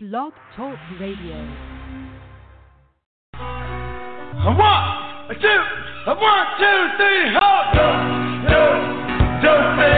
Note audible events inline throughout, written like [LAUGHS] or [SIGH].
Blog Talk Radio. A one, a two, a one, two, three, hold up, do, do,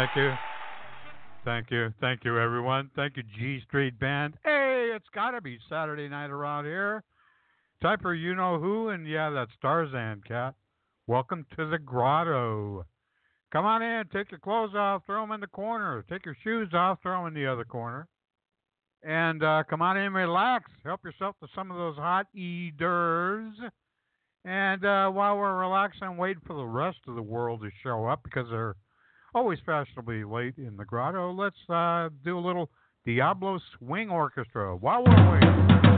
Thank you. Thank you. Thank you, everyone. Thank you, G Street Band. Hey, it's got to be Saturday night around here. Type for you know who, and yeah, that's Starzan Cat. Welcome to the grotto. Come on in, take your clothes off, throw them in the corner. Take your shoes off, throw them in the other corner. And uh, come on in, relax. Help yourself to some of those hot eaters. And uh, while we're relaxing, wait for the rest of the world to show up because they're always fashionably late in the grotto. Let's uh, do a little Diablo Swing Orchestra while we're waiting.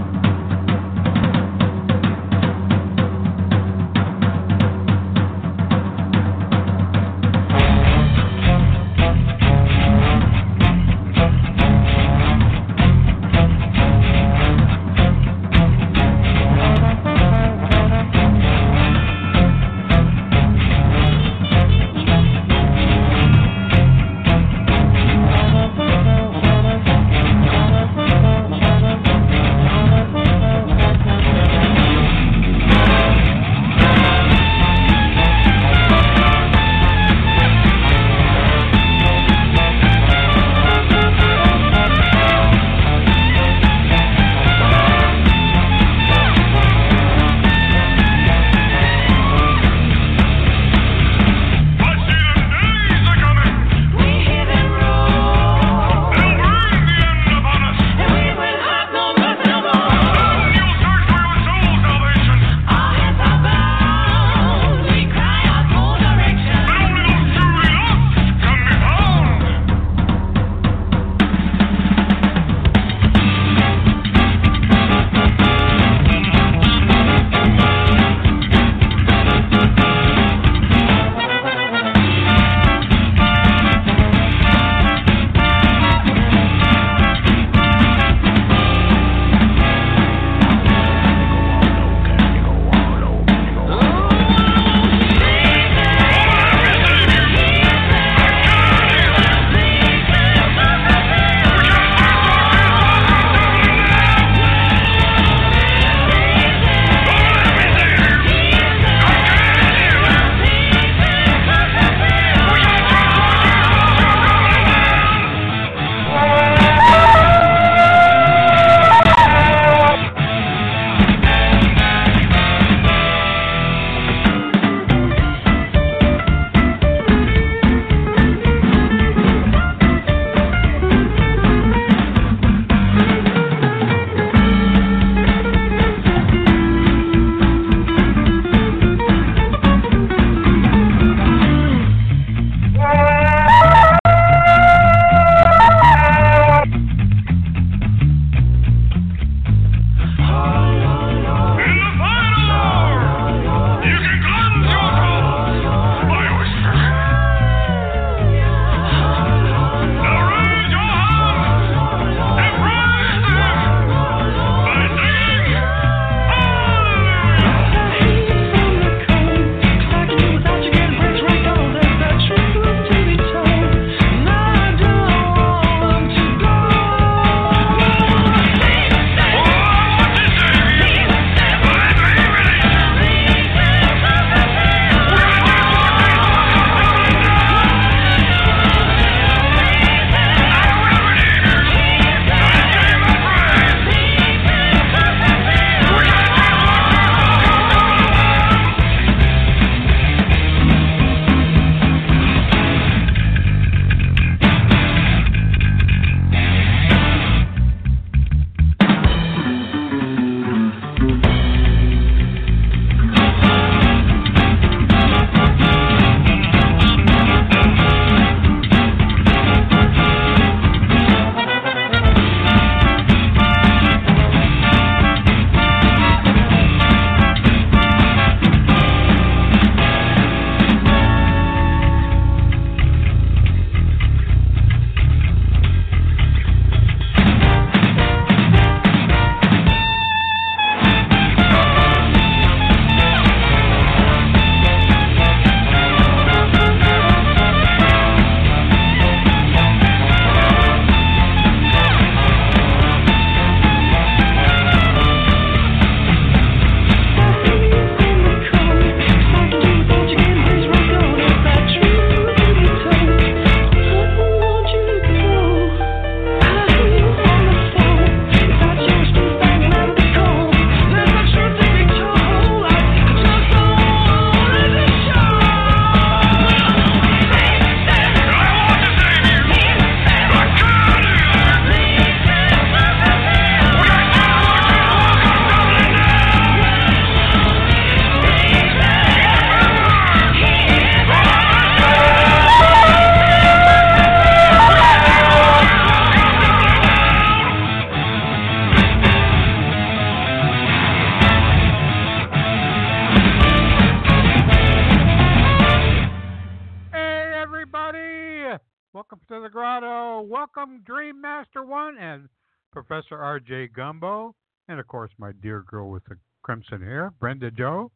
R.J. Gumbo, and of course my dear girl with the crimson hair, Brenda Joe.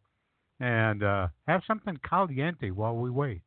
And uh, have something caliente while we wait.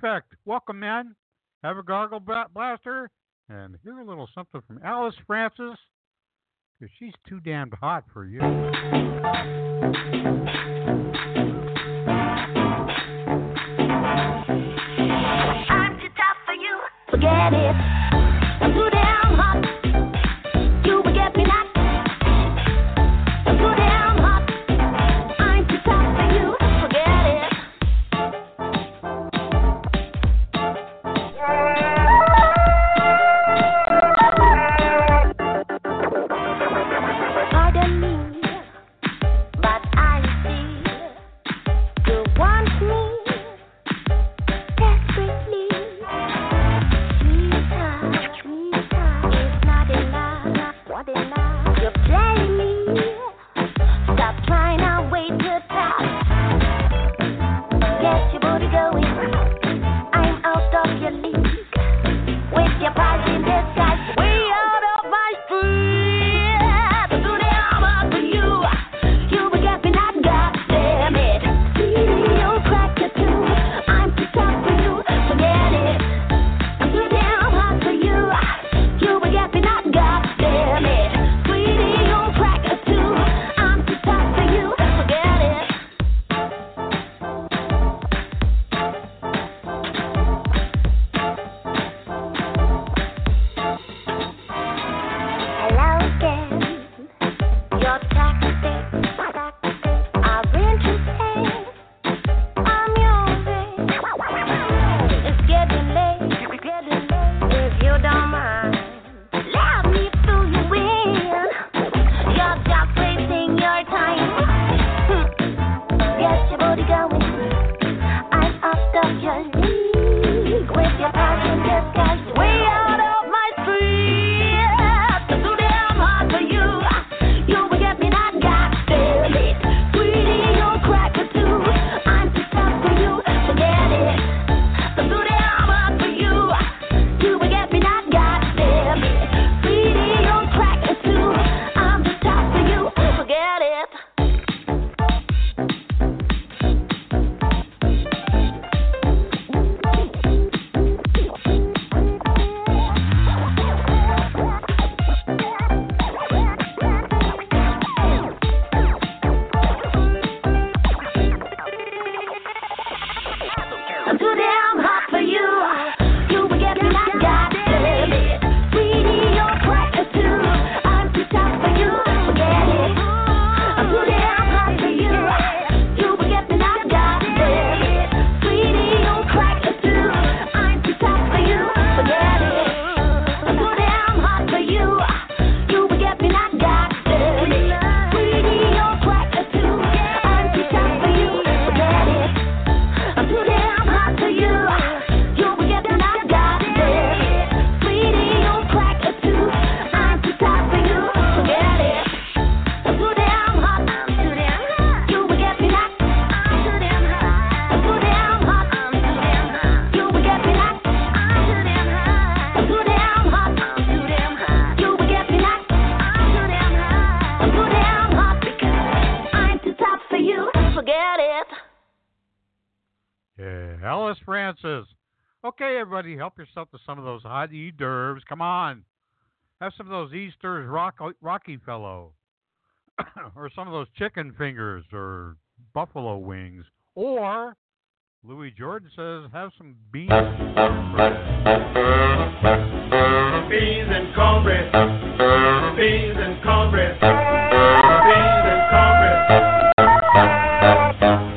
Ford welcome, man. Have a gargle blaster and hear a little something from Alice Francis because she's too damned hot for you. I'm too tough for you. Forget it. Everybody, help yourself to some of those hot hors d'oeuvres. Come on. Have some of those Easter's rock, Rockefeller. [COUGHS] or some of those chicken fingers or buffalo wings. Or, Louis Jordan says, have some beans. Beans and cornbread. Beans and cornbread. Beans and cornbread.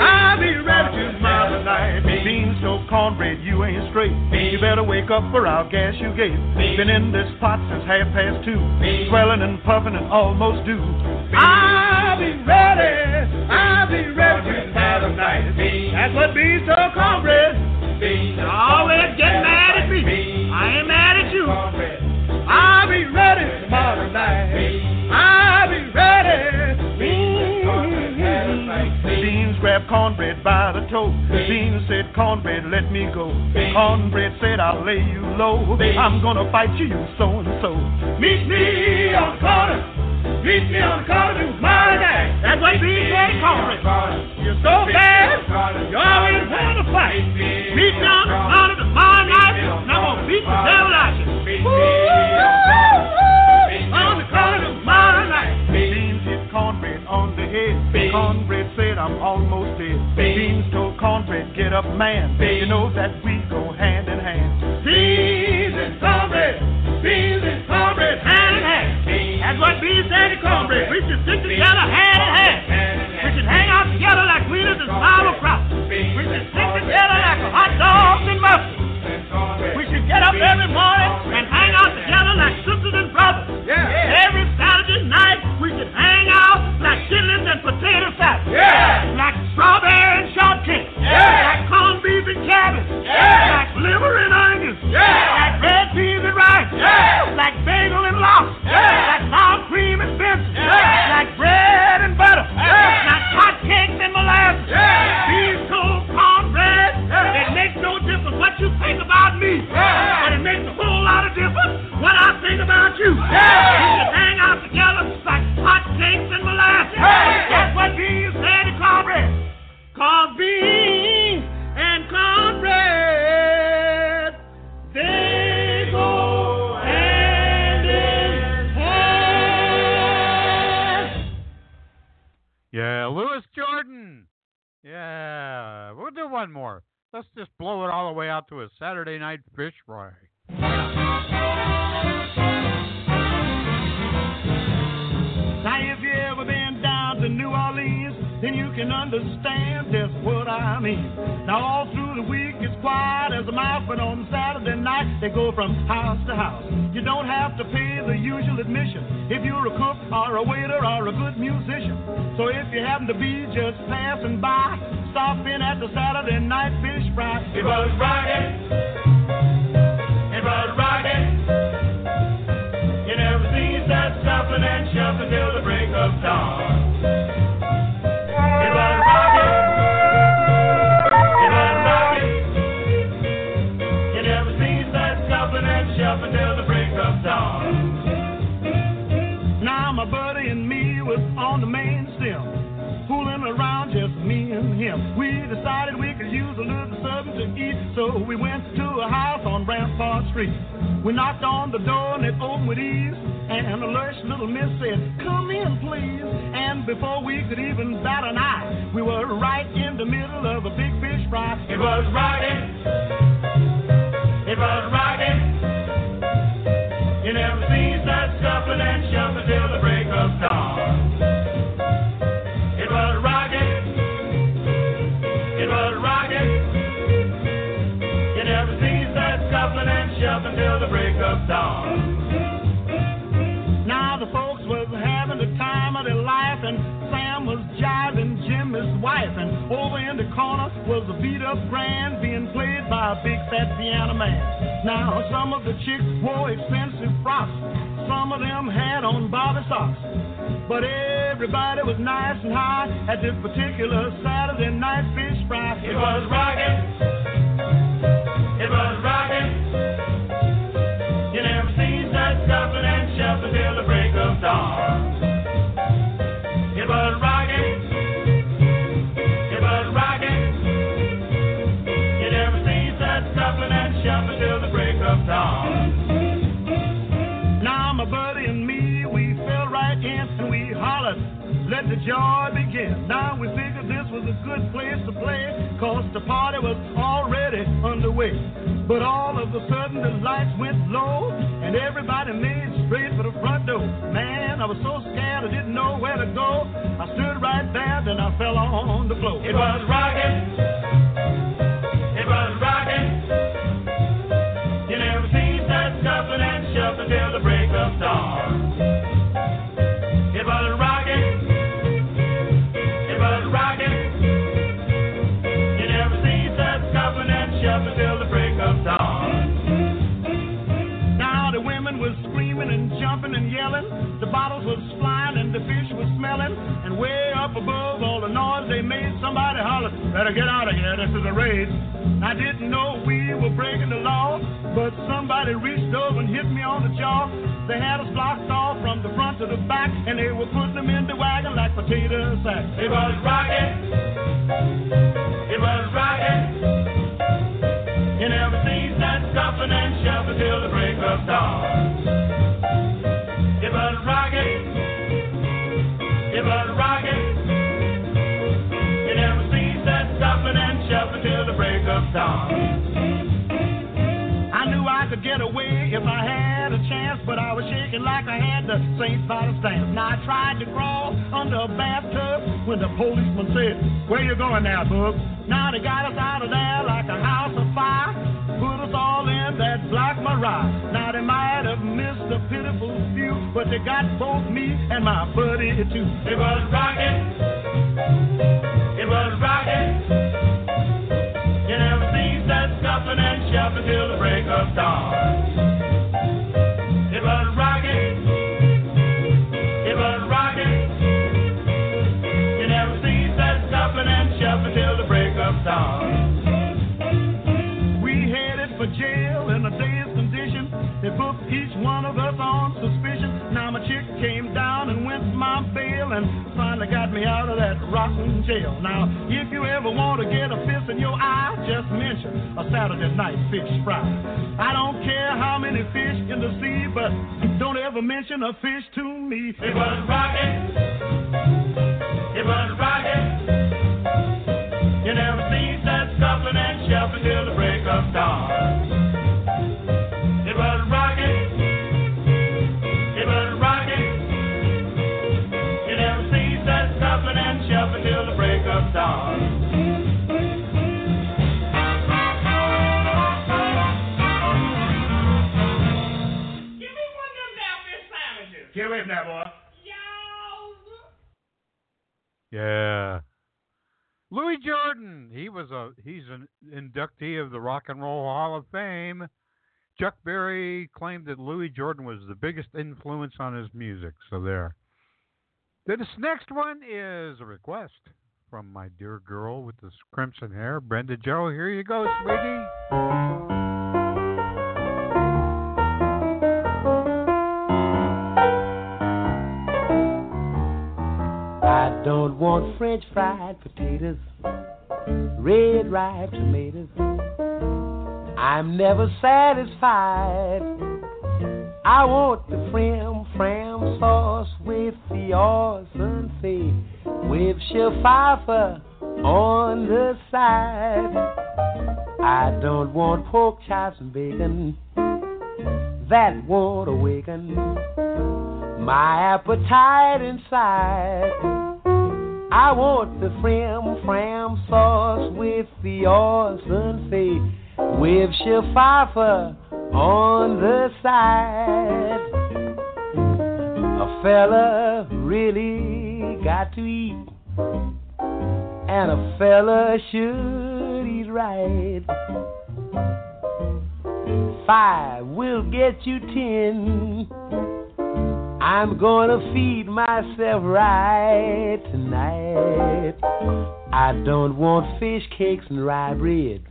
I'll be ready tomorrow night. Beans no cornbread, you ain't straight. You better wake up or I'll gas you gate. Been in this pot since half past two. Swelling and puffing and almost due. I'll be ready. I'll be ready tomorrow night. That's what Beans told cornbread. Always get mad at me. I ain't mad at you. I'll be ready tomorrow night. I'll be ready. Beans grabbed cornbread by the toe. Beans said, Cornbread, let me go. Cornbread said, I'll lay you low. I'm gonna fight you, you so and so. Meet me on the corner. Meet me on the corner tomorrow night. That's what Beans said, Cornbread. You're so bad. You always want to fight. Meet me on the corner tomorrow night, and I'm gonna beat the devil out of you. On the corner tomorrow night. Cornbread on the head. Cornbread said, I'm almost dead. Beans told cornbread, get up, man. You know that we go hand in hand. Beans and cornbread. Beans and cornbread, hand in hand. That's what Beans said to cornbread. We should stick together hand in hand. We should hang out together like wheaters and sauerkraut. We should stick together like hot dogs and muffins. We should get up every morning and hang out together like sisters and brothers. Yeah. Every Saturday night we should hang out like chitlins and potato salad. They go from house to house. You don't have to pay the usual admission if you're a cook or a waiter or a good musician. So if you happen to be just passing by, stop in at the Saturday night fish fry. It was rocking. House Street. We knocked on the door and it opened with ease. And a lush little miss said, Come in, please. And before we could even bat an eye, we were right in the middle of a big fish fry. It was rocking. It was rocking. You never seen dawn. Now the folks was having the time of their life, and Sam was jiving Jim, his wife, and over in the corner was a beat up grand being played by a big fat piano man. Now some of the chicks wore expensive frocks, some of them had on Bobby socks. But everybody was nice and high at this particular Saturday night fish fry. It was rocking. It was rocking. Joy begin. Now we figured this was a good place to play, cause the party was already underway. But all of a sudden the lights went low and everybody made straight for the front door. Man, I was so scared I didn't know where to go. I stood right there, then I fell on the floor. It was rocking. It was rocking. You never seen such scuffling and shuffling till the break of dawn. "Better get out of here! This is a raid." I didn't know we were breaking the law, but somebody reached over and hit me on the jaw. They had us blocked off from the front to the back, and they were putting them in the wagon like potato sacks. It was rocking. Get away if I had a chance, but I was shaking like I had the St. Vitus dance. Now I tried to crawl under a bathtub when the policeman said, Where you going now, bub? Now they got us out of there like a house of fire. Put us all in that black Maria. Now they might have missed a pitiful few, but they got both me and my buddy too. It was rocking. It was rocking. Shuffling till the break of dawn. It was rocking. It was rocking. You never seen that scuffling and shuffling till the break of dawn. We headed for jail in a dazed condition. They put each one of us on suspicion. Now my chick came down and went my bail and finally got me out of that rotten jail. Now, if ever want to get a fist in your eye, just mention a Saturday night fish fry. I don't care how many fish in the sea, but don't ever mention a fish to me. It was rocking. It was rocking. You never seen that scuffling and shuffling till the break of dawn. Yeah. Louis Jordan, he was a he's an inductee of the Rock and Roll Hall of Fame. Chuck Berry claimed that Louis Jordan was the biggest influence on his music. So there. This next one is a request from my dear girl with the crimson hair, Brenda Joe. Here you go, sweetie. I don't want French fried potatoes, red ripe tomatoes. I'm never satisfied. I want the frim fram sauce with the fee, with Pfeiffer on the side. I don't want pork chops and bacon. That won't awaken my appetite inside. I want the frim fram sauce with the fee, with Pfeiffer on the side. A fella really got to eat, and a fella should eat right. Five will get you ten I'm gonna feed myself right tonight. I don't want fish cakes and rye bread.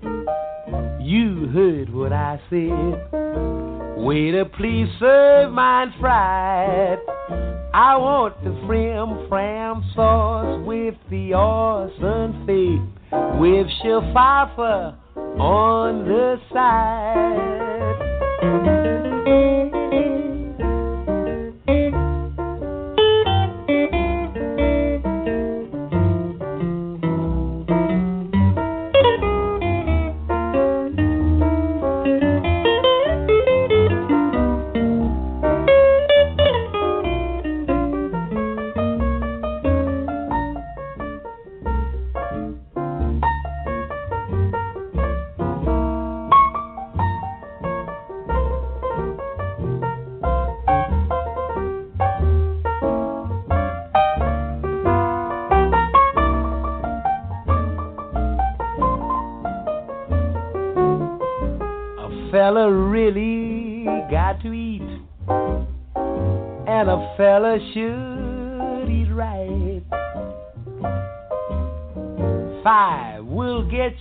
You heard what I said. Waiter, please serve mine fried. I want the frim fram sauce with the Orson fate with Pfeiffer on the side.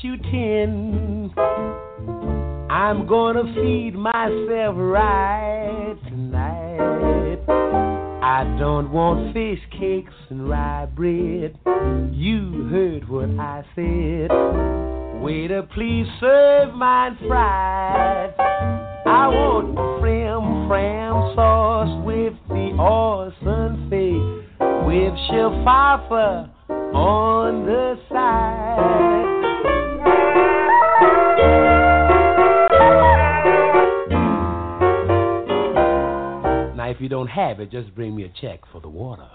You ten. I'm gonna feed myself right tonight. I don't want fish cakes and rye bread. You heard what I said. Waiter, please serve mine fried. I want frim fram sauce with the Orson fake with Pfeiffer on the side. You don't have it, just bring me a check for the water.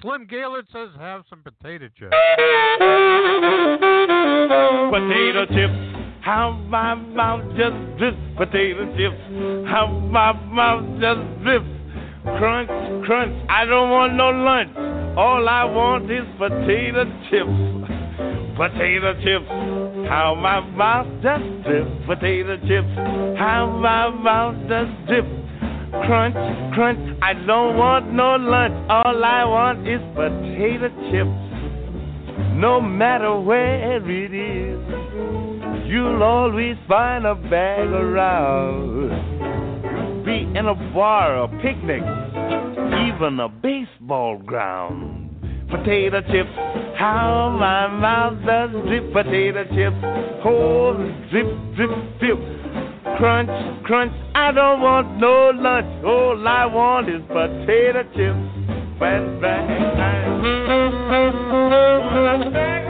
Slim Gaillard says have some potato chips. Potato chips, how my mouth just drips. Potato chips, how my mouth just drips. Crunch, crunch, I don't want no lunch. All I want is potato chips. [LAUGHS] Potato chips, how my mouth does drips. Potato chips, how my mouth does drips. Crunch, crunch, I don't want no lunch. All I want is potato chips. No matter where it is, you'll always find a bag around. Be in a bar, a picnic, even a baseball ground. Potato chips, how my mouth does drip. Potato chips, oh, drip, drip, drip. Crunch, crunch, I don't want no lunch. All I want is potato chips. Bang, bang, Potato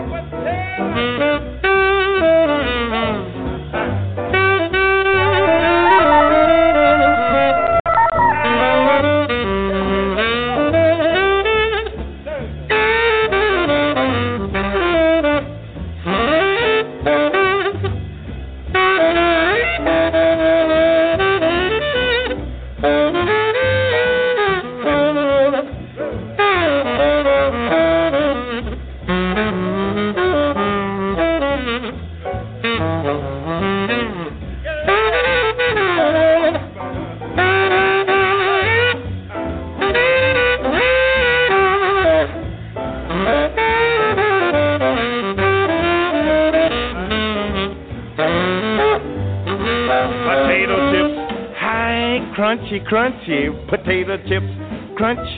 crunchy, crunchy. Potato chips, crunch,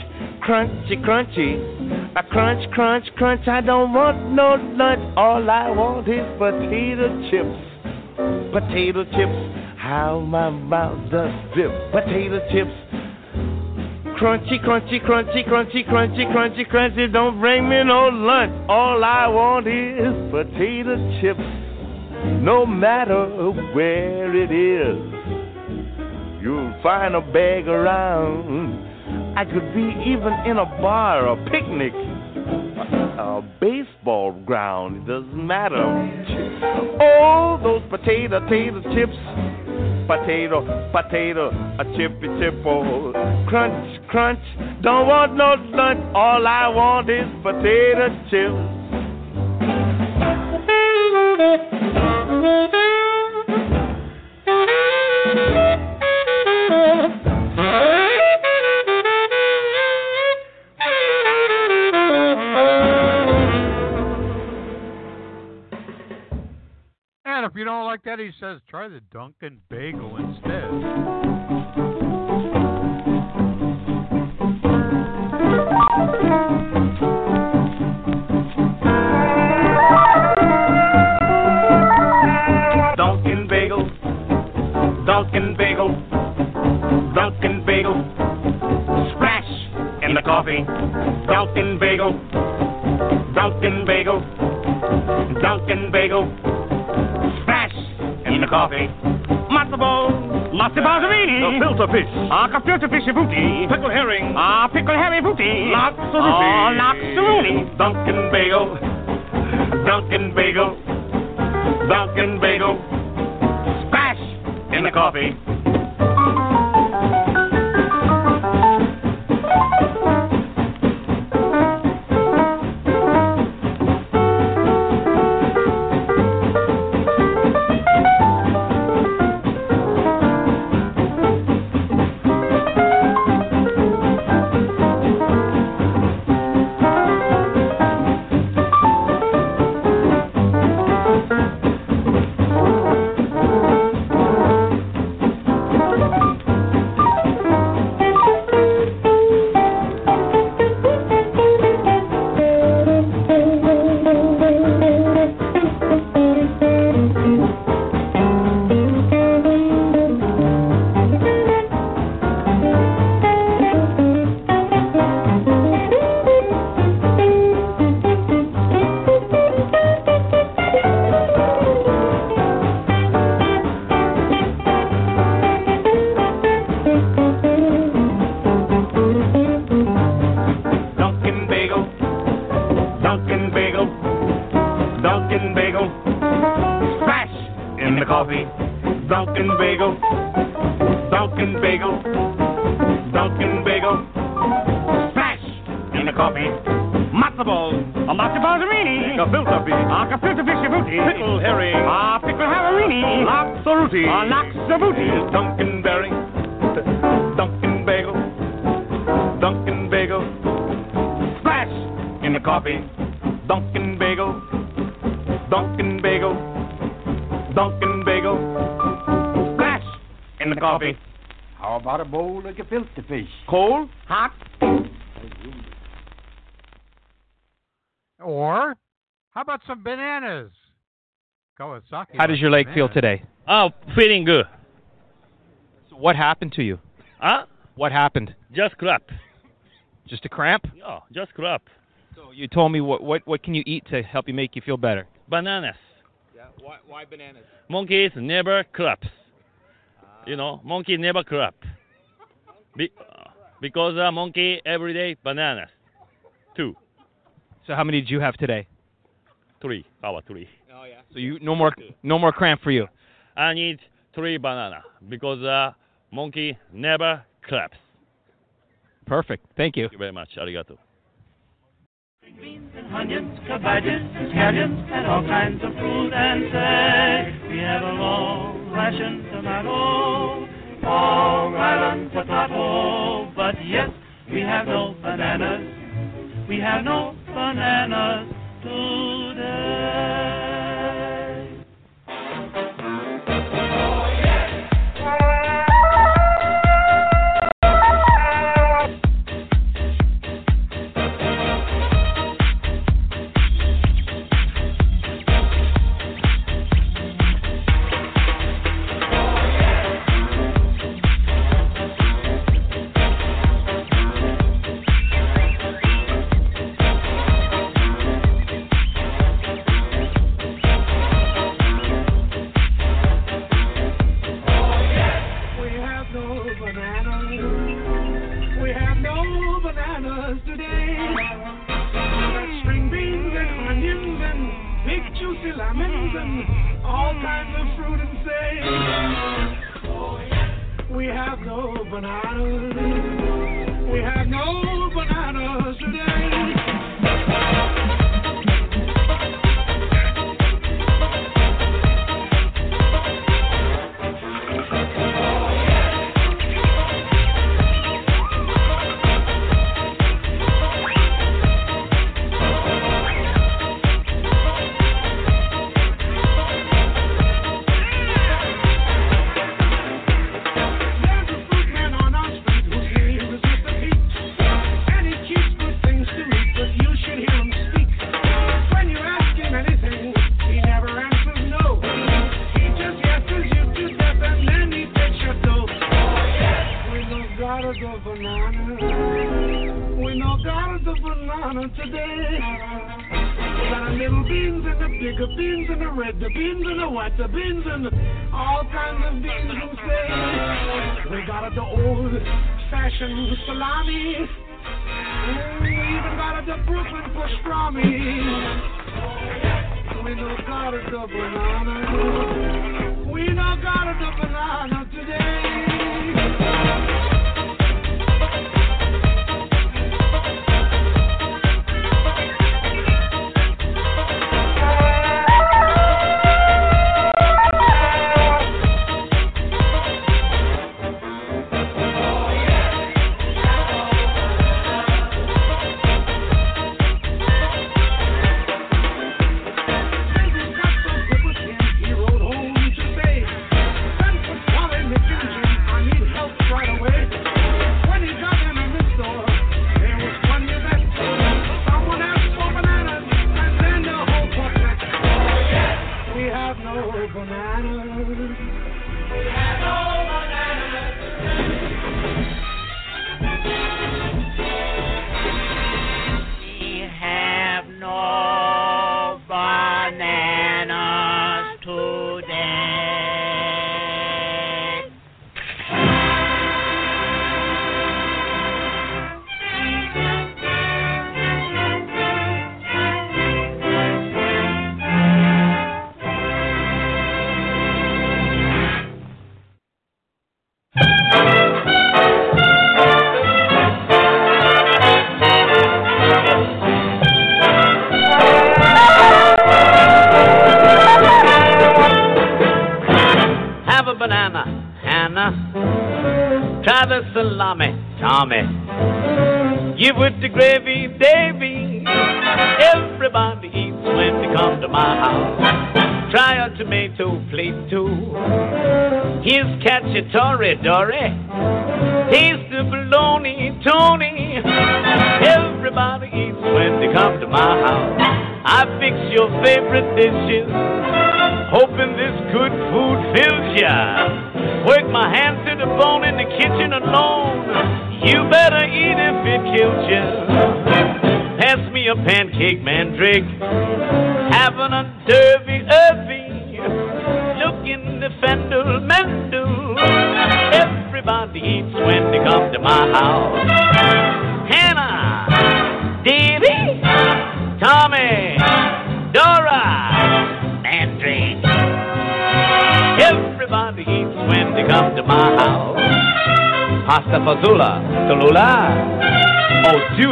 crunchy, crunchy. A crunch, crunch, crunch. I don't want no lunch. All I want is potato chips. Potato chips, how my mouth does drip. Potato chips. Crunchy, crunchy, crunchy, crunchy, crunchy, crunchy, crunchy. Don't bring me no lunch. All I want is potato chips. No matter where it is, find a bag around. I could be even in a bar, a picnic, a, a baseball ground. It doesn't matter. Oh, those potato, potato chips. Potato, potato, a chippy chippo. Oh, crunch, crunch. Don't want no lunch. All I want is potato chips. If you don't like that, he says try the Dunkin' Bagel instead. Dunkin' Bagel, Dunkin' Bagel, Dunkin' Bagel. Splash in the coffee. Dunkin' Bagel, Dunkin' Bagel, Dunkin' Bagel. In the coffee. Matzo ball, matzo balzerini. Gefilte fish. Ah, filter fishy booty. Pickle herring. Ah, pickle herring booty. Loxarooty. Oh, loxarooty. Dunkin' Bagel, Dunkin' Bagel. Dunkin' Bagel. Splash in the coffee. Coffee. Matzo ball, a matzo balzerini. Gefilte fish. Ah, gefilte fishy booty. Pickle herring. Ah, pickle herring. Loxarooty. Ah, loxarooty. Dunkin' berry. Dunkin' Bagel. Dunkin' Bagel. Splash in the coffee. Dunkin' Bagel. Dunkin' Bagel. Dunkin' Bagel. Splash in the coffee. How about a bowl of gefilte fish? Cold, hot. Or how about some bananas? Kawasaki. How does your leg feel today? Oh, feeling good. So what happened to you? Huh? What happened? Just cramp. Just a cramp? Yeah, just cramp. So you told me what what what can you eat to help you make you feel better? Bananas. Yeah. Why why bananas? Monkeys never claps. You know, monkey never clap. Be, uh, because a monkey every day bananas. Two, So how many did you have today? three. How about three? Oh yeah. So you no more no more cramp for you. I need three banana because uh, monkey never claps. Perfect. Thank you. Thank you very much. Arigato. onions, cabbages, scallions, and all kinds of fruit and say we have a long ration tomato, Long Island potato, but yes, we have no bananas, we have no bananas today. We have no bananas.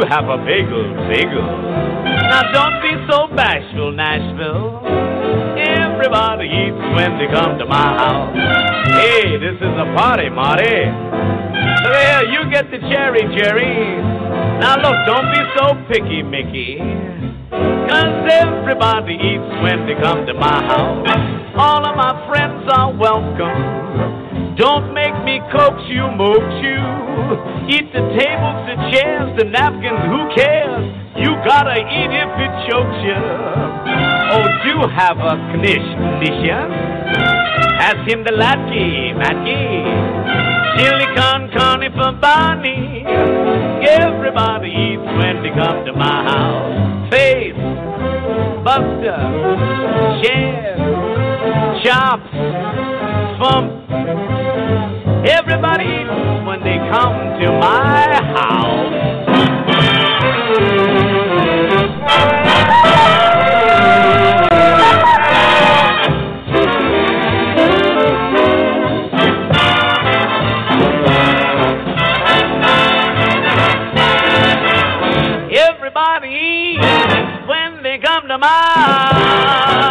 have a bagel, bagel. Now don't be so bashful, Nashville. Everybody eats when they come to my house. Hey, this is a party, Marty. There, you get the cherry, Jerry. Now look, don't be so picky, Mickey. Cause everybody eats when they come to my house. Nisha, ask him the latchkey come to mind.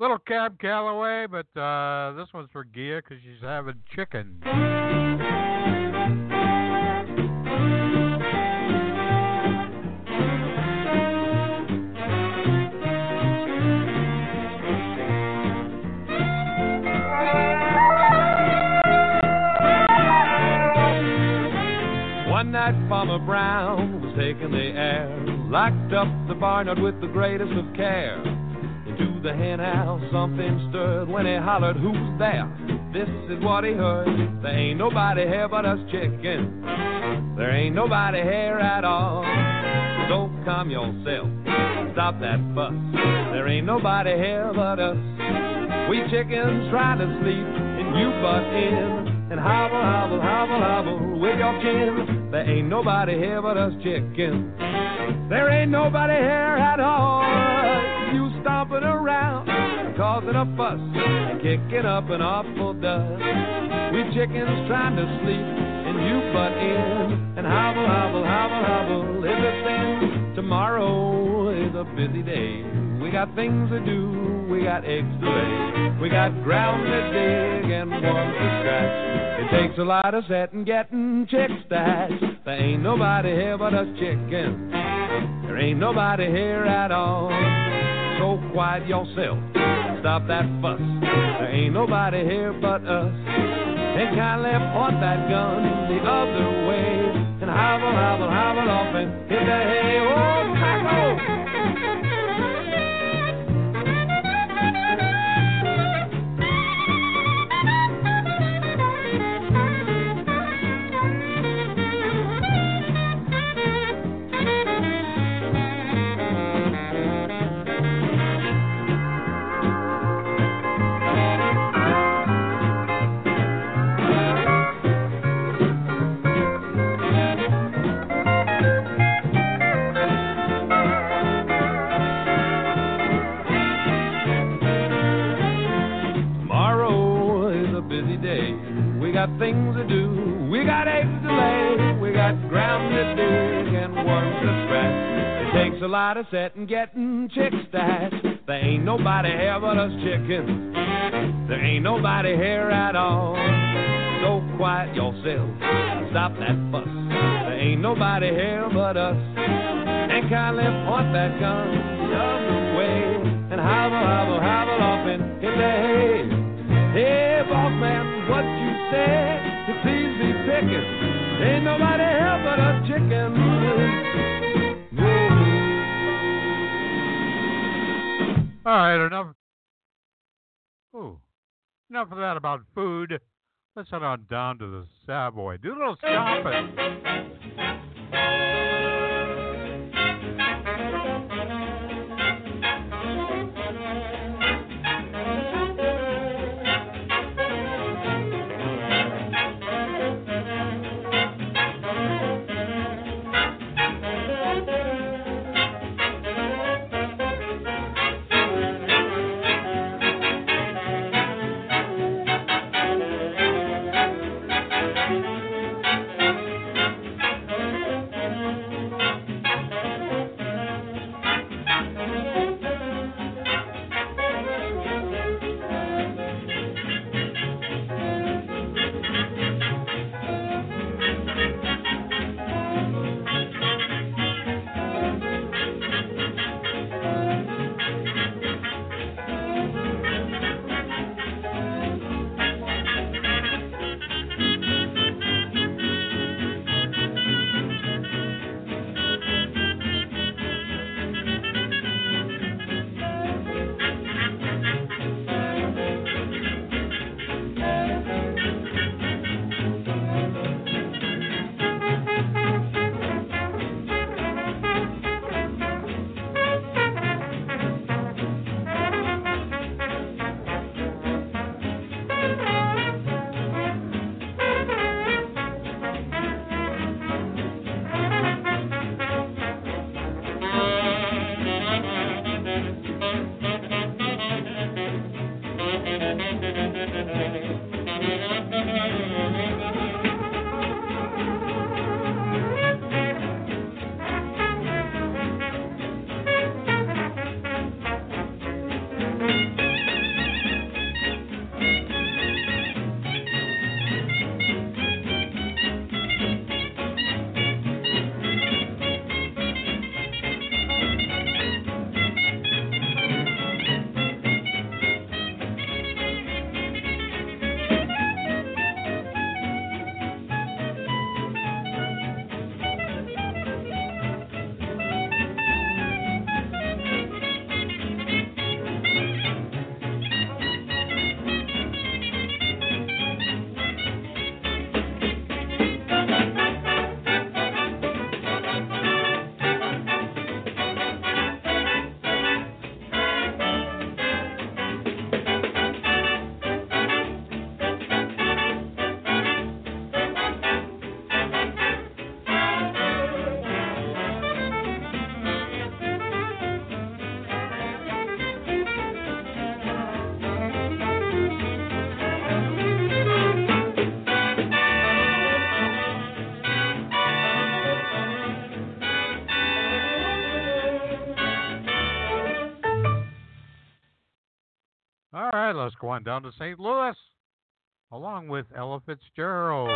Little Cab Calloway, but uh, this one's for Gia because she's having chicken. night Farmer Brown was taking the air, locked up the barnyard with the greatest of care. Into the henhouse something stirred when he hollered, Who's there? This is what he heard. There ain't nobody here but us chickens. There ain't nobody here at all. So calm yourself, stop that fuss. There ain't nobody here but us. We chickens try to sleep, and you butt in and hobble, hobble, hobble, hobble with your chin. There ain't nobody here but us chickens. There ain't nobody here at all. You stomping around, causing a fuss, and kicking up an awful dust. We chickens trying to sleep, and you butt in and hobble, hobble, hobble, hobble. If it's then tomorrow is a busy day. We got things to do, we got eggs to lay, we got ground to dig and worms to scratch. It takes a lot of setting, getting chicks to. There ain't nobody here but us chickens. There ain't nobody here at all. So quiet yourself, stop that fuss. There ain't nobody here but us. And kindly point that gun the other way and hobble, hobble, hobble off and hit the hay. Oh, a lot of setting, getting chicks to hatch. There ain't nobody here but us chickens. There ain't nobody here at all. So quiet yourself. Stop that fuss. There ain't nobody here but us. And kindly point that gun the other way. And hobble, hobble, hobble off and hit the hay. Hey, boss man, what you say? It's easy picking. There ain't nobody here but us chickens. All right, enough. Ooh, enough of that about food. Let's head on down to the Savoy. Do a little shopping. On down to St. Louis, along with Ella Fitzgerald.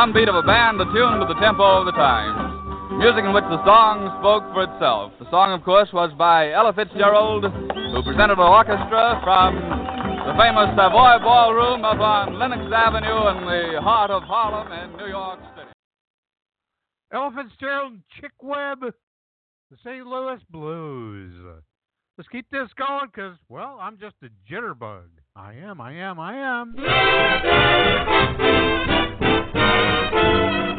drum beat of a band attuned to the tempo of the times. Music in which the song spoke for itself. The song, of course, was by Ella Fitzgerald, who presented an orchestra from the famous Savoy Ballroom up on Lenox Avenue in the heart of Harlem in New York City. Ella Fitzgerald, Chick Webb, the St. Louis Blues. Let's keep this going because, well, I'm just a jitterbug. I am, I am, I am. Thank you.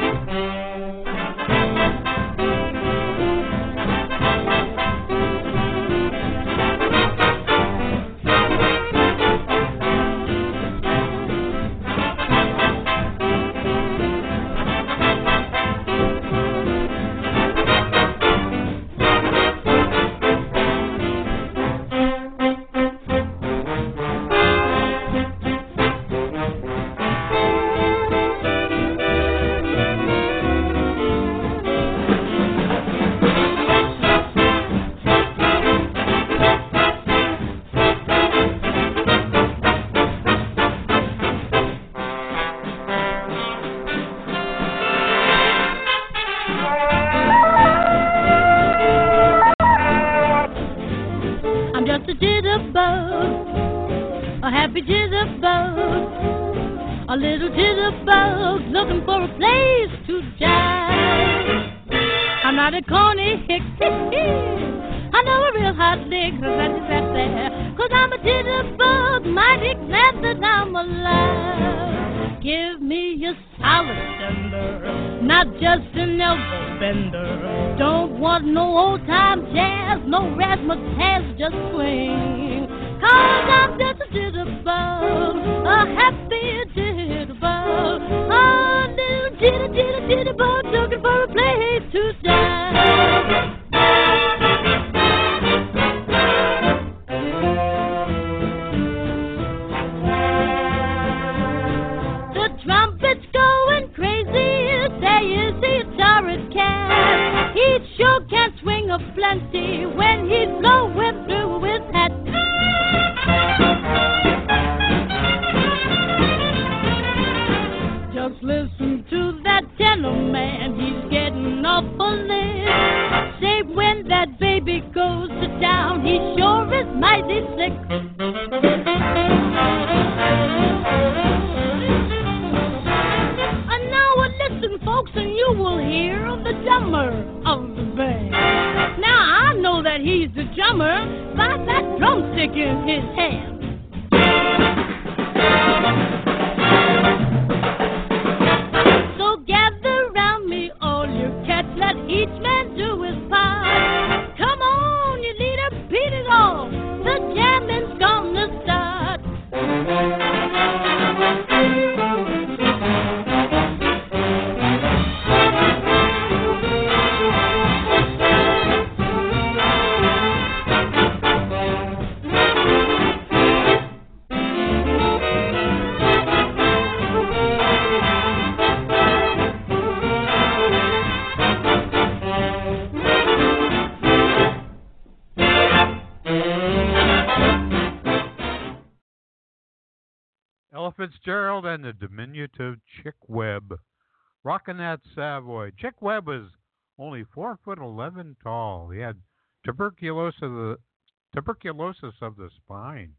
tuberculosis of the spine.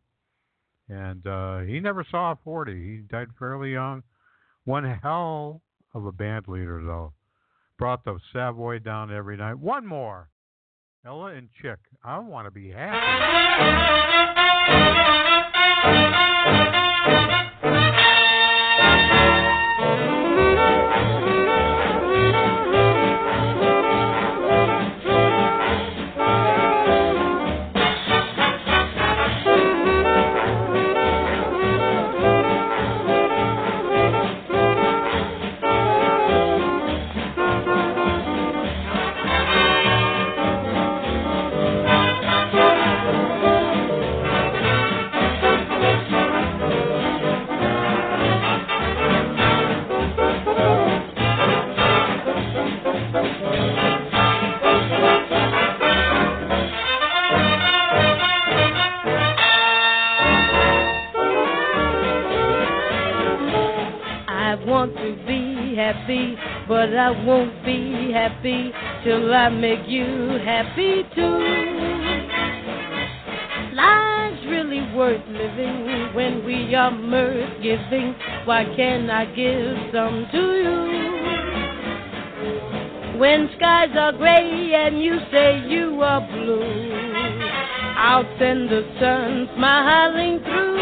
And uh, he never saw 40. He died fairly young. One hell of a band leader, though. Brought the Savoy down every night. One more. Ella and Chick. I want to be happy. [LAUGHS] Will I make you happy too? Life's really worth living when we are mirth giving. Why can't I give some to you? When skies are gray and you say you are blue, I'll send the sun smiling through.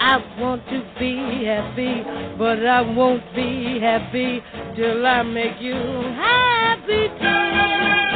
I want to be happy, but I won't be happy till I make you happy. Call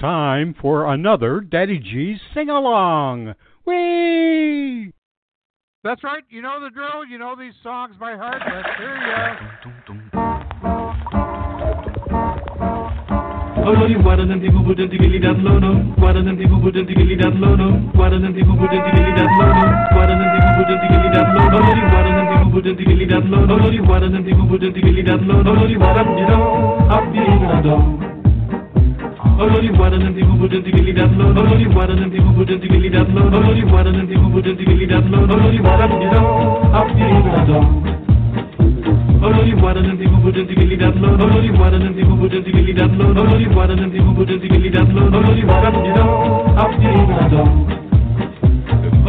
time for another Daddy G sing along. Whee! That's right, you know the drill, you know these songs by heart. Let's hear ya. Olori wadananti bubu danti gili dat lono, wadananti bubu danti gili dat lono, wadananti bubu danti gili dat lono, wadananti bubu danti gili dat lono, olori wadananti bubu danti gili dat lono, olori wadananti bubu danti gili dat lono, olori wadananti do, abdi na do. Olori wadananti bubu danti gili dat lono, olori wadananti bubu danti gili dat lono, only one of them people wouldn't really that low. Only one of them people wouldn't really that low. Only one of them people wouldn't really that low. Only one of them, you know, I'm feeling that low. Only one of them people wouldn't really that low. Only one of them people wouldn't really that low. Only one of them people wouldn't really that low. Only one of them, you know, I'm feeling that low.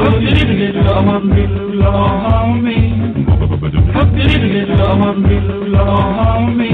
حب ليل القمر بالله عمي حب ليل القمر بالله عمي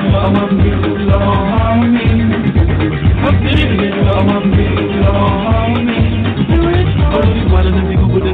I'm a big people,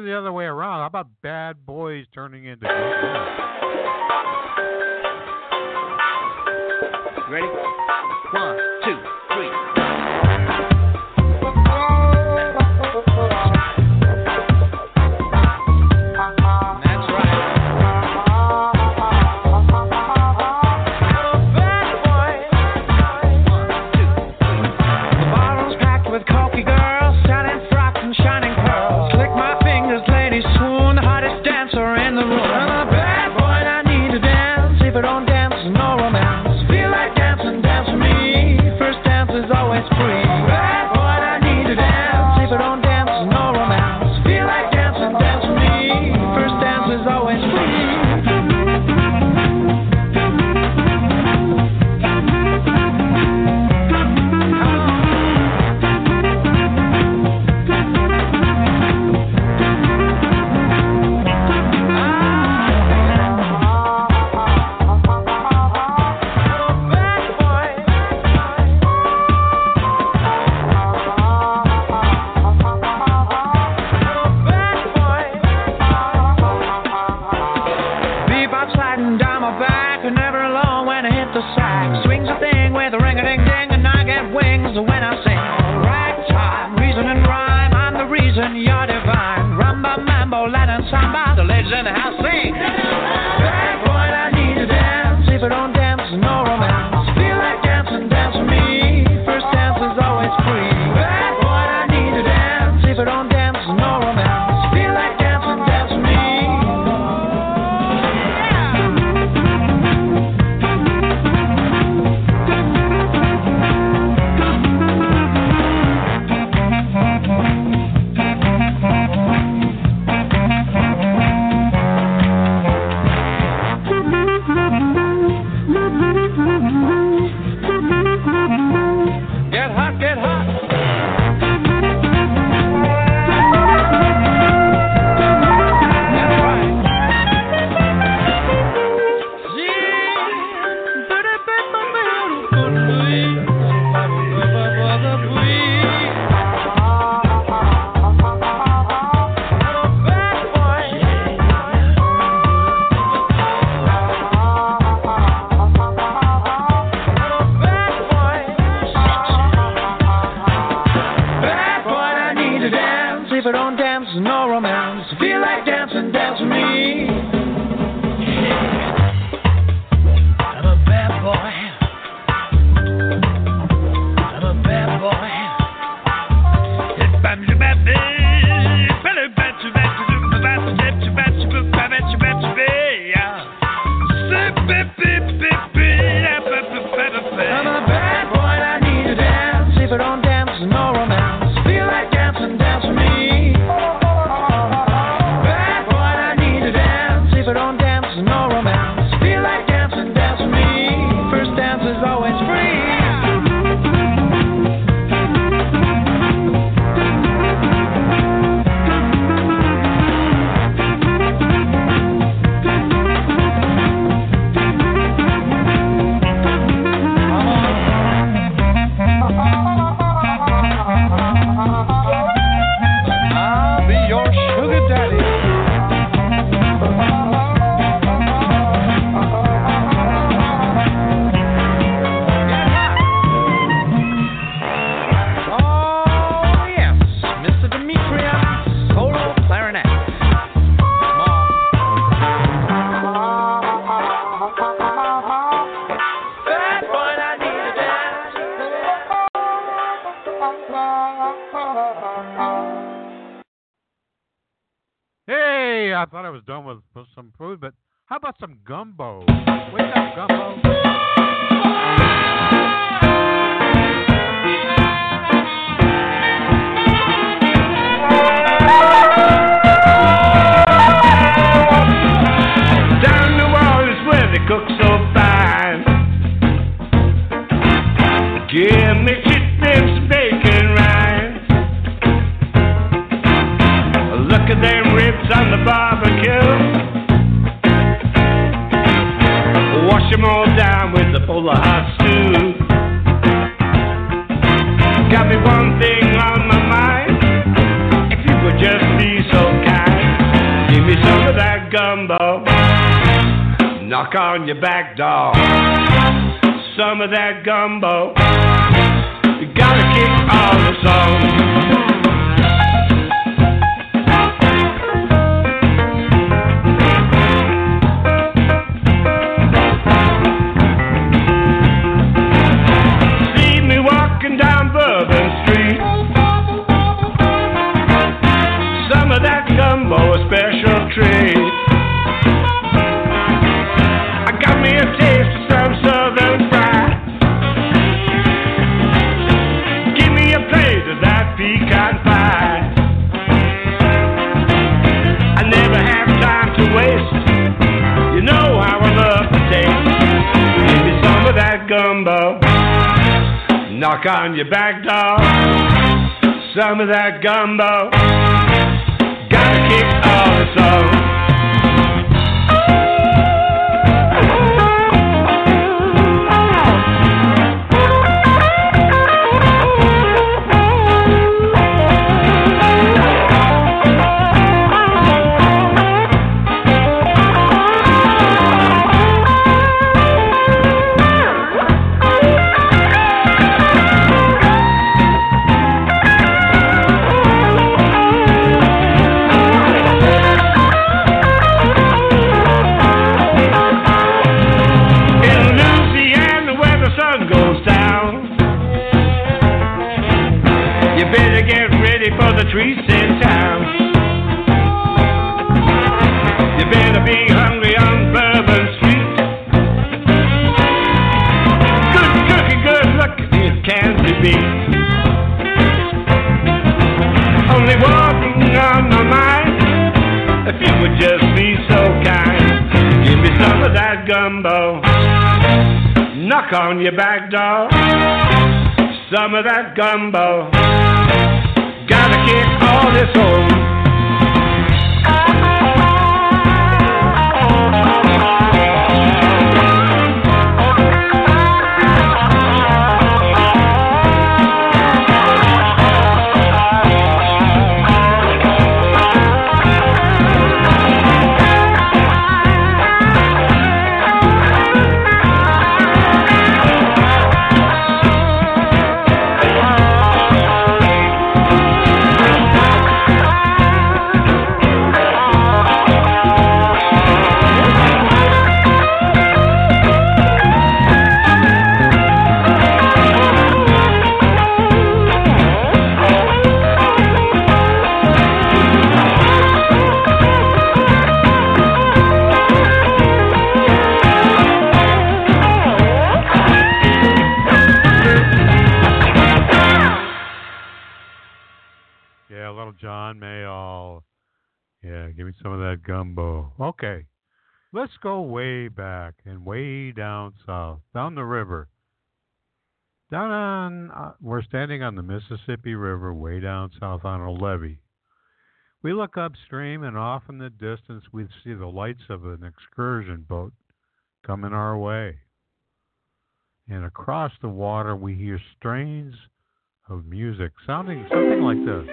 the other way around. How about bad boys turning into good men? Ready? One. My if you would just be so kind, give me some of that gumbo. Knock on your back door, some of that gumbo. Gotta kick all this home. Okay. Let's go way back and way down south, down the river. Down on, uh, we're standing on the Mississippi River, way down south on a levee. We look upstream, and off in the distance, we see the lights of an excursion boat coming our way. And across the water, we hear strains of music sounding something like this.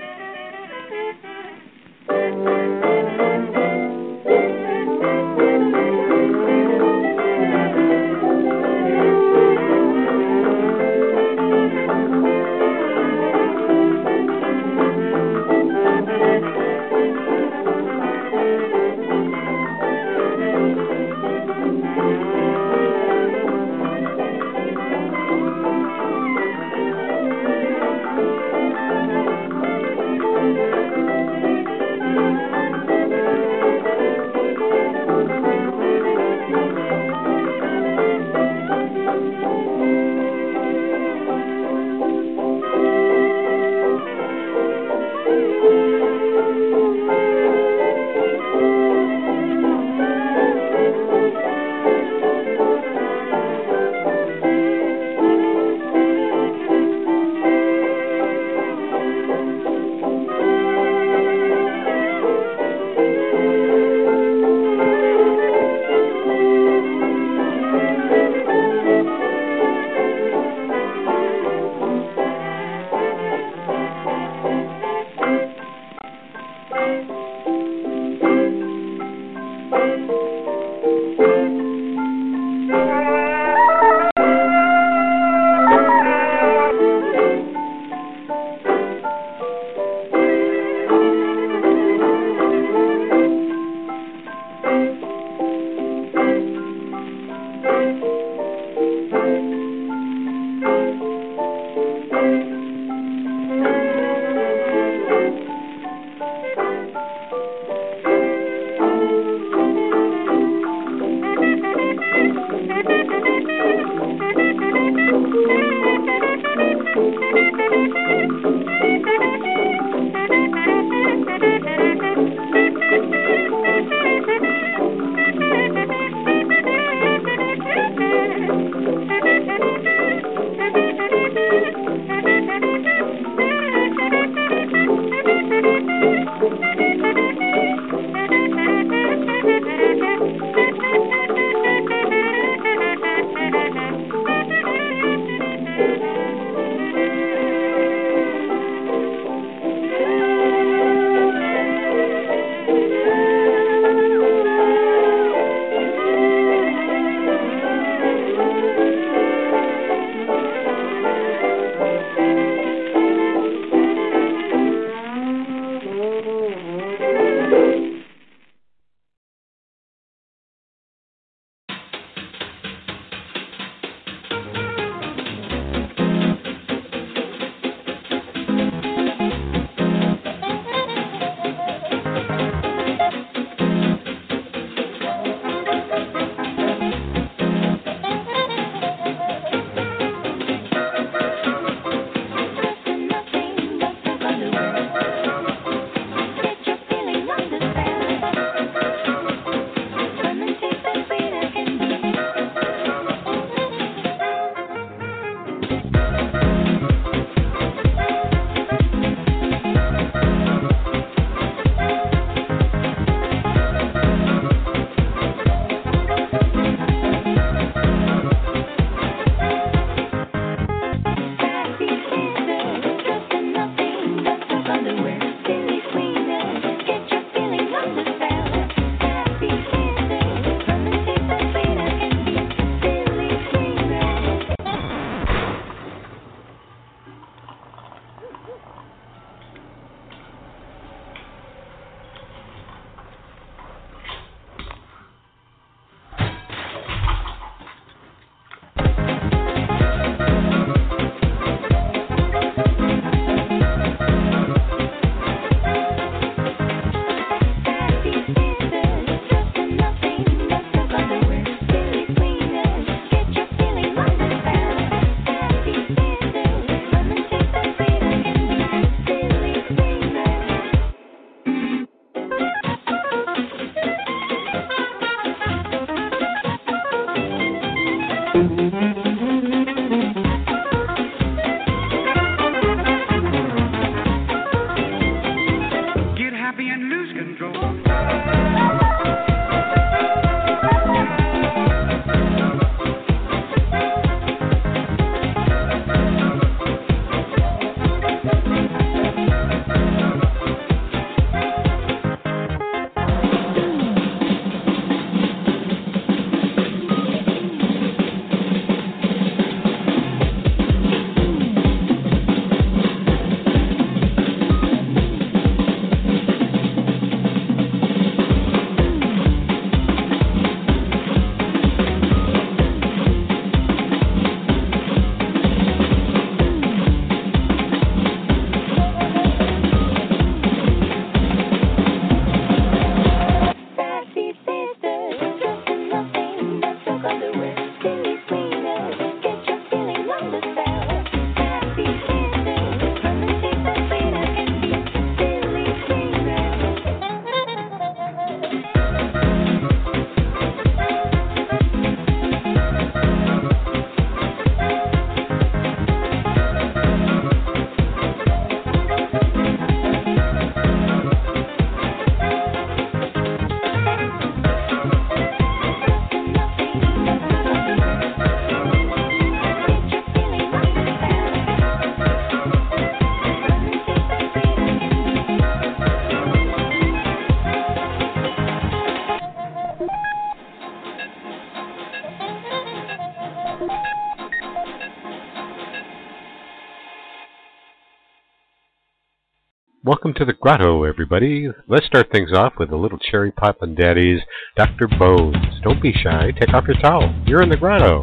To the grotto, everybody. Let's start things off with a little cherry poppin' daddies, Dr. Bones. Don't be shy. Take off your towel. You're in the grotto.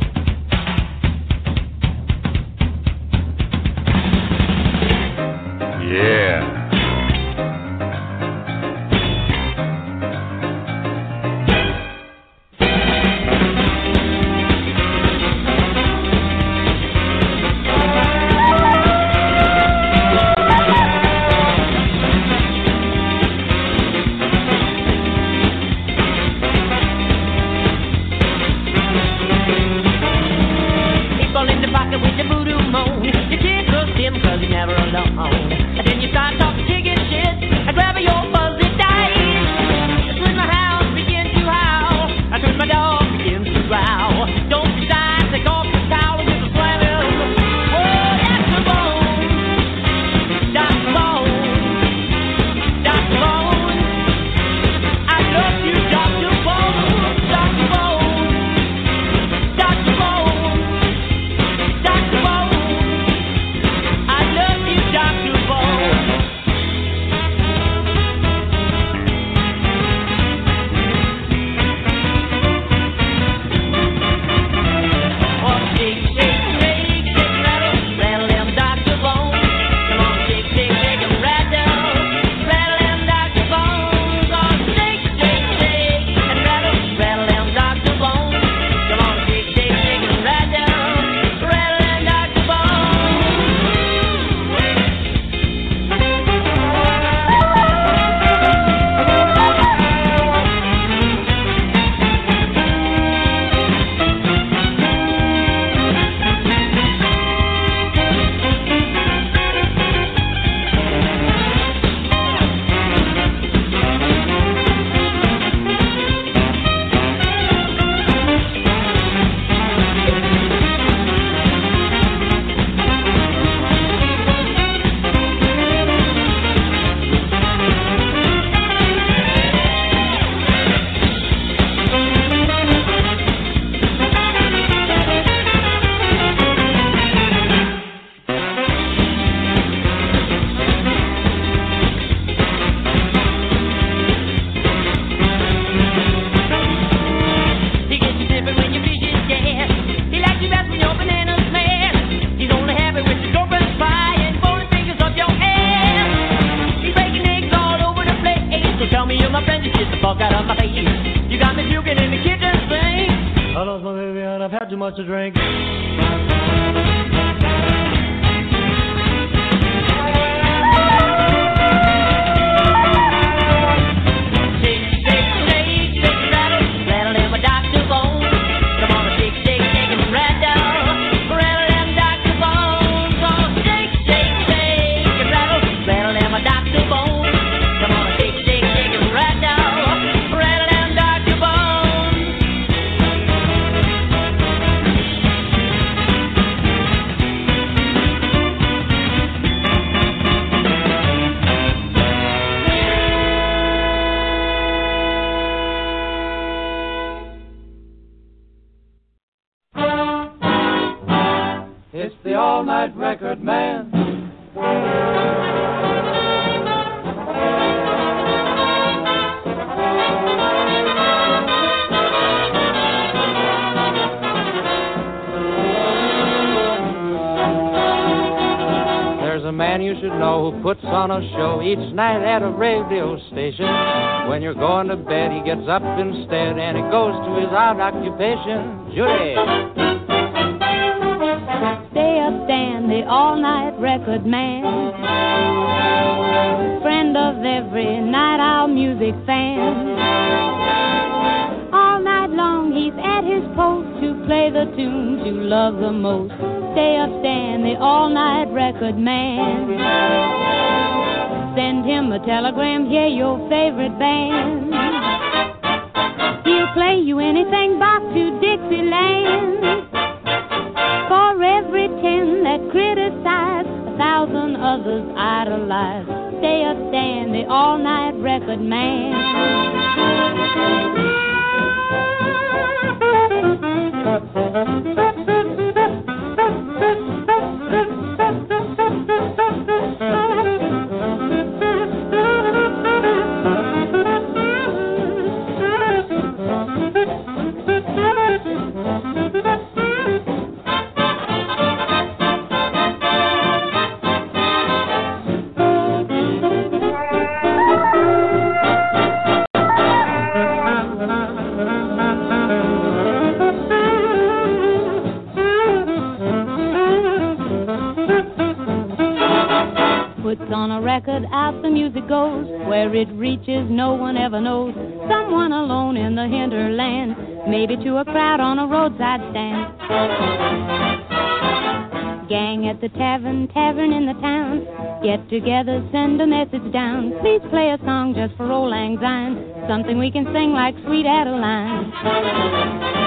Yeah. On a show each night at a radio station. When you're going to bed, he gets up instead and he goes to his odd occupation. Judy. Stay up, Stan, the all-night record man. Friend of every night owl music fan. All night long he's at his post to play the tunes you love the most. Stay up, Stan, the all-night record man. Send him a telegram, hear your favorite band. He'll play you anything back to Dixieland. For every ten that criticize, a thousand others idolize. Stay up, Stan the all night record man. It no one ever knows. Someone alone in the hinterland, maybe to a crowd on a roadside stand. Gang at the tavern, tavern in the town. Get together, send a message down. Please play a song just for old Lang Syne. Something we can sing like Sweet Adeline.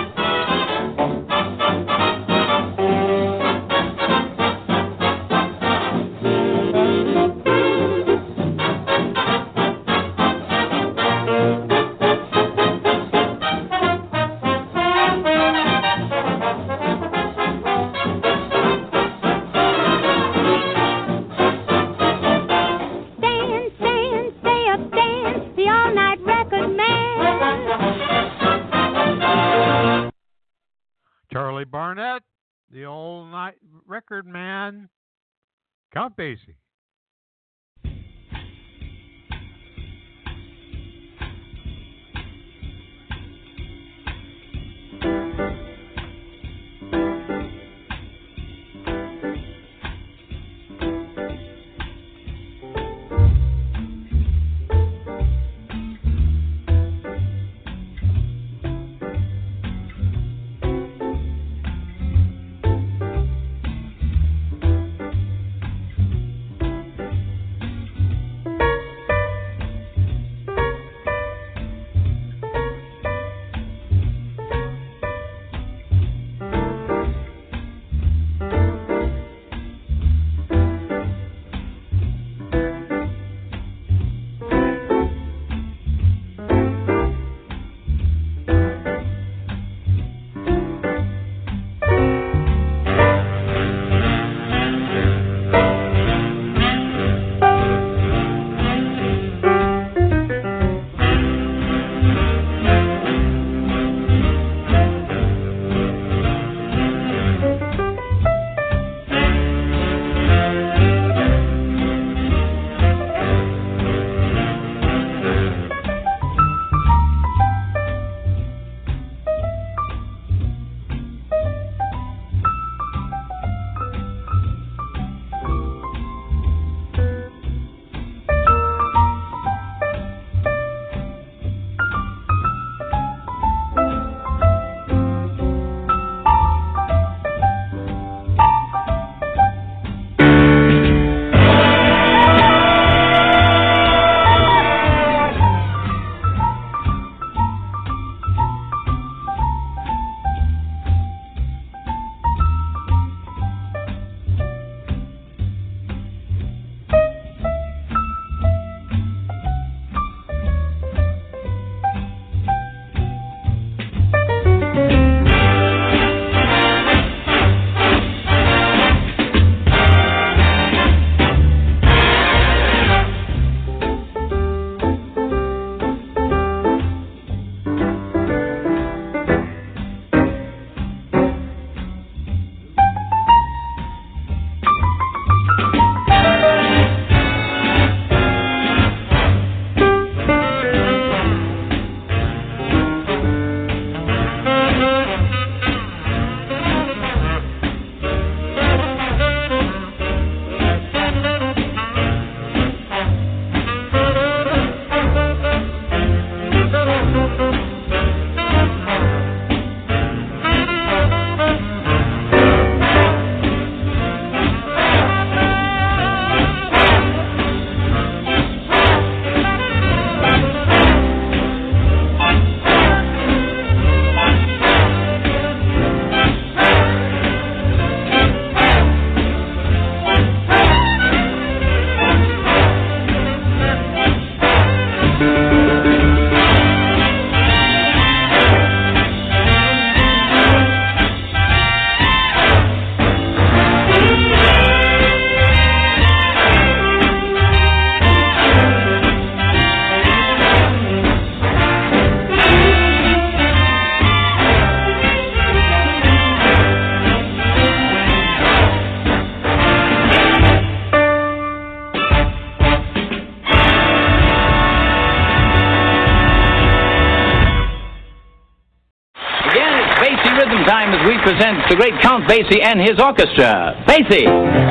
Time as we present the great Count Basie and his orchestra. Basie!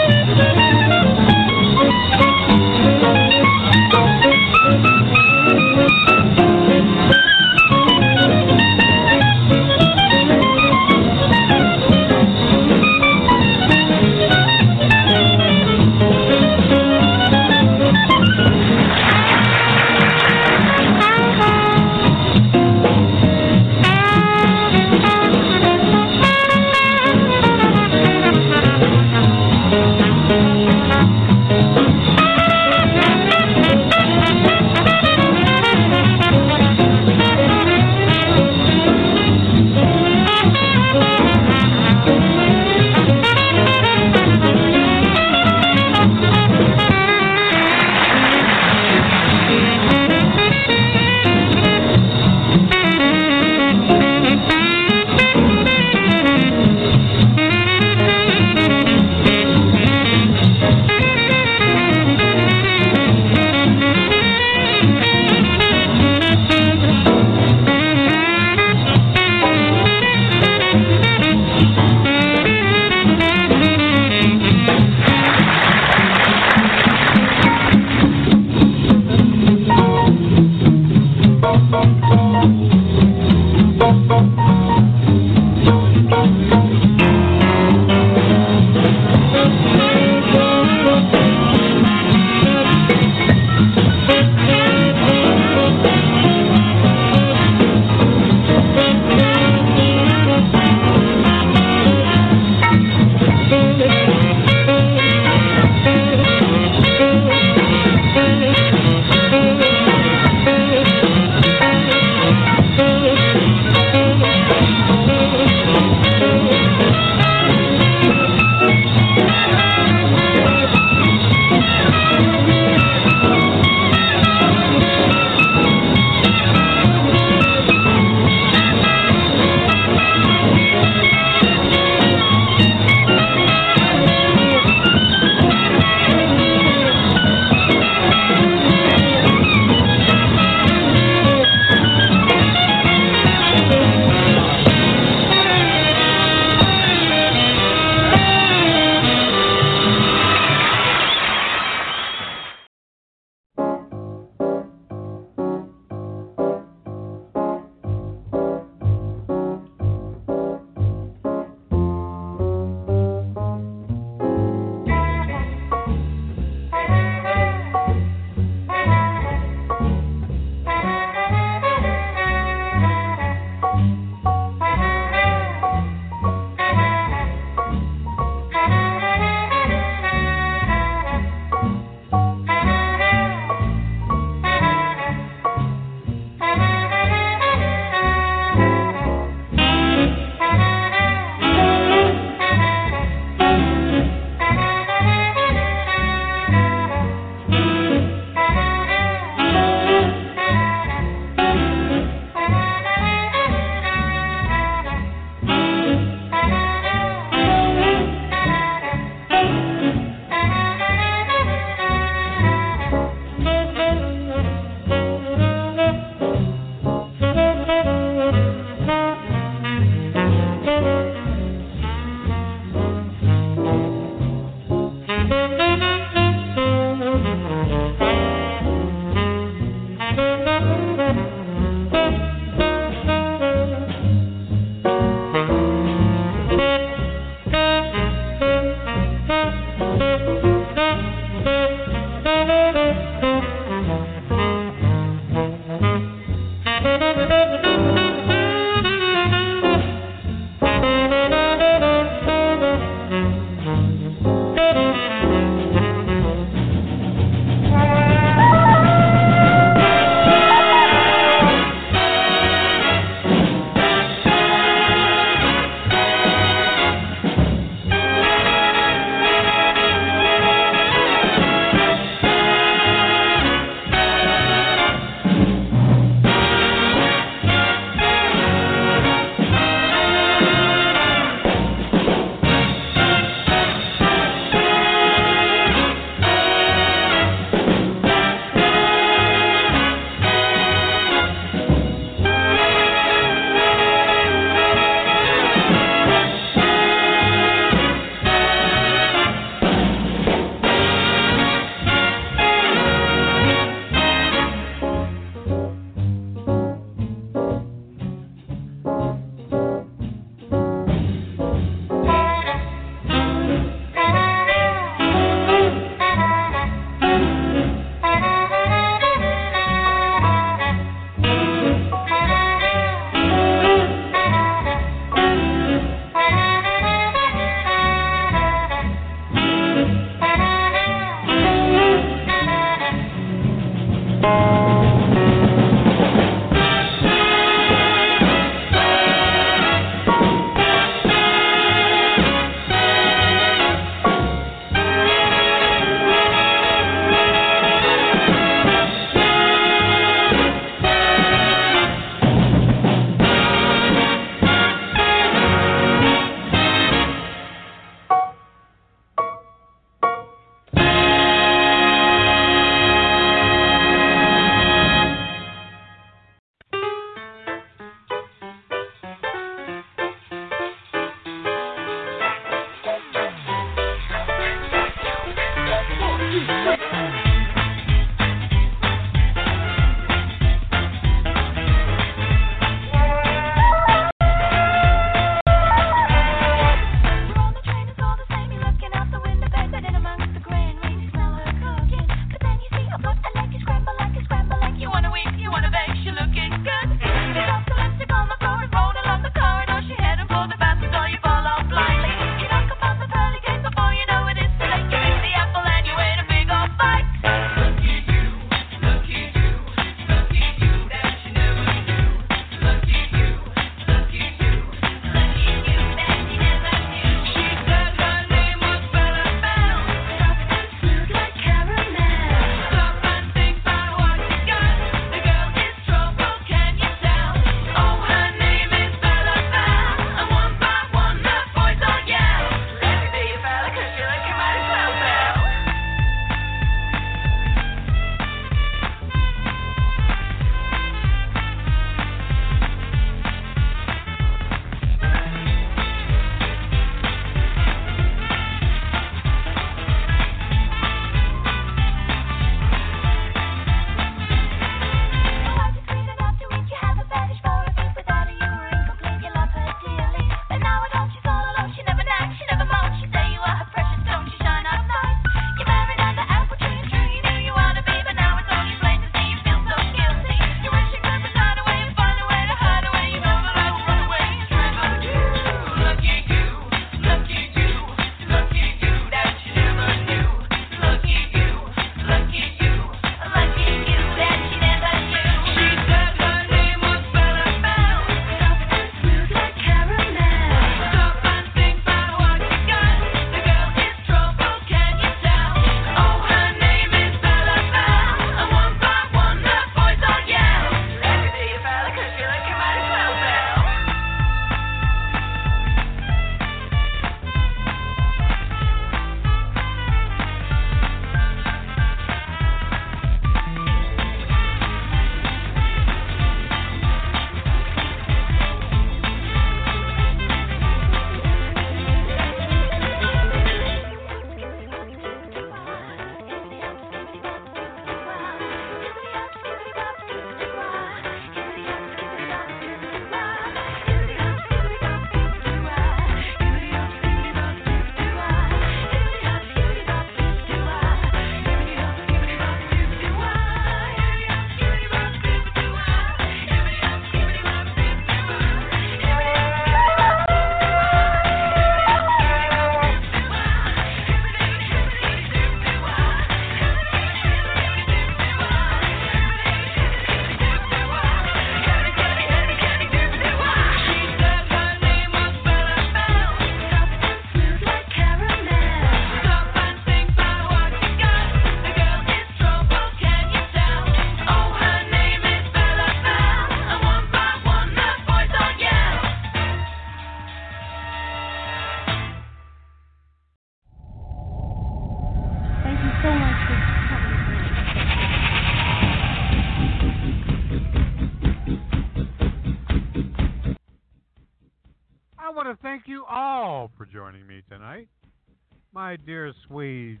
My dear, sweet,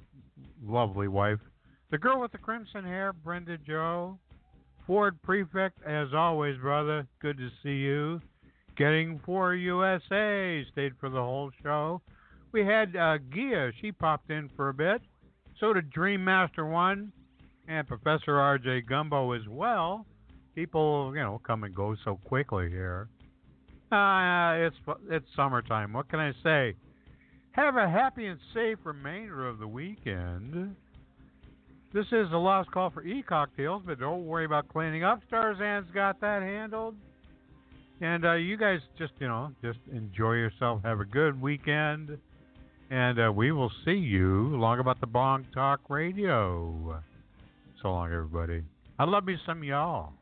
lovely wife, the girl with the crimson hair, Brenda Joe. Ford Prefect, as always, brother, good to see you. Getting for USA stayed for the whole show. We had uh, Gia, she popped in for a bit. So did Dream Master One and Professor R.J. Gumbo as well. People, you know, come and go so quickly here. Uh, it's it's summertime. What can I say? Have a happy and safe remainder of the weekend. This is the last call for e-cocktails, but don't worry about cleaning up. Starzan's got that handled. And uh, you guys just, you know, just enjoy yourself. Have a good weekend. And uh, we will see you along about the Bong Talk Radio. So long, everybody. I love me some y'all.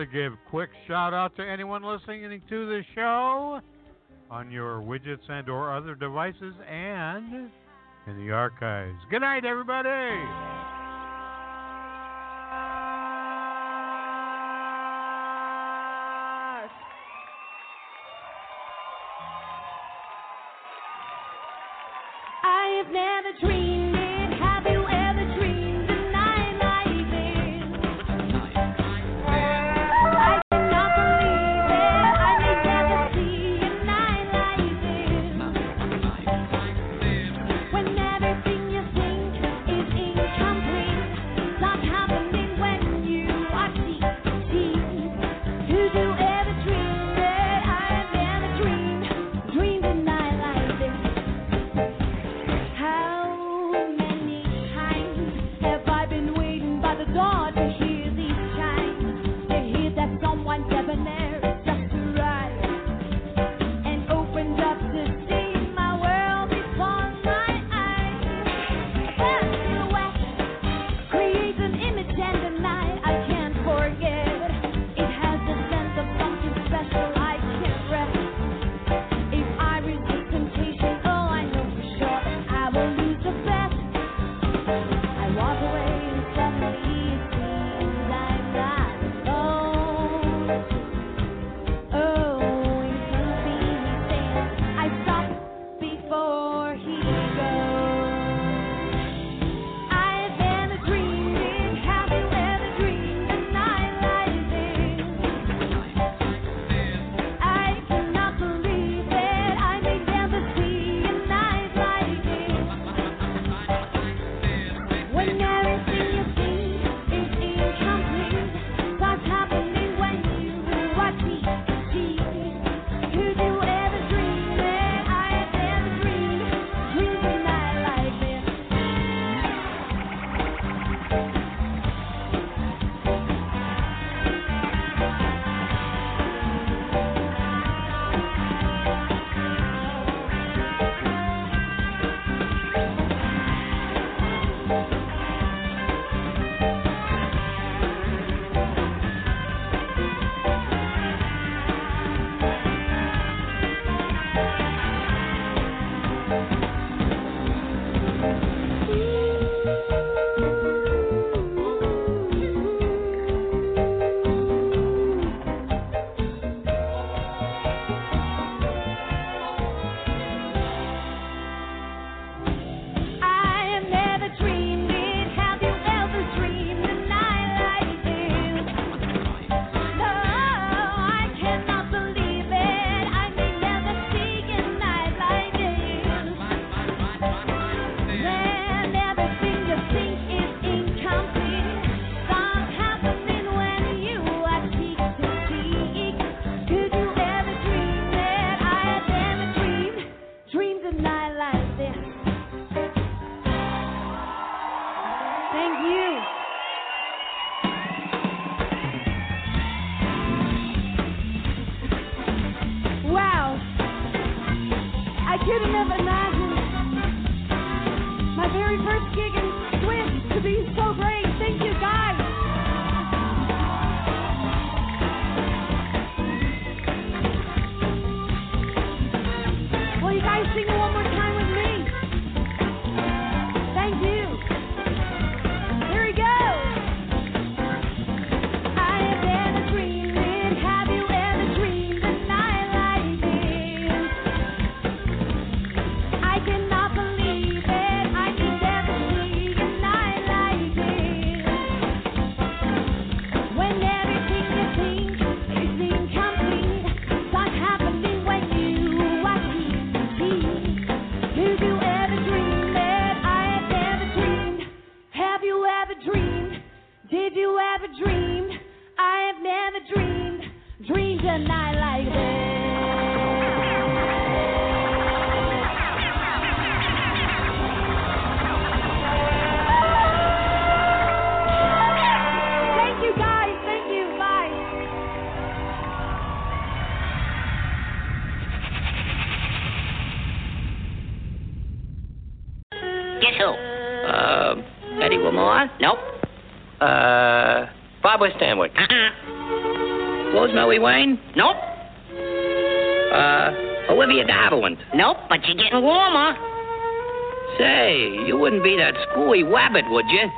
To give quick shout out to anyone listening to the show on your widgets and or other devices and in the archives. Good night, everybody. I have never dreamed wabbit, would you?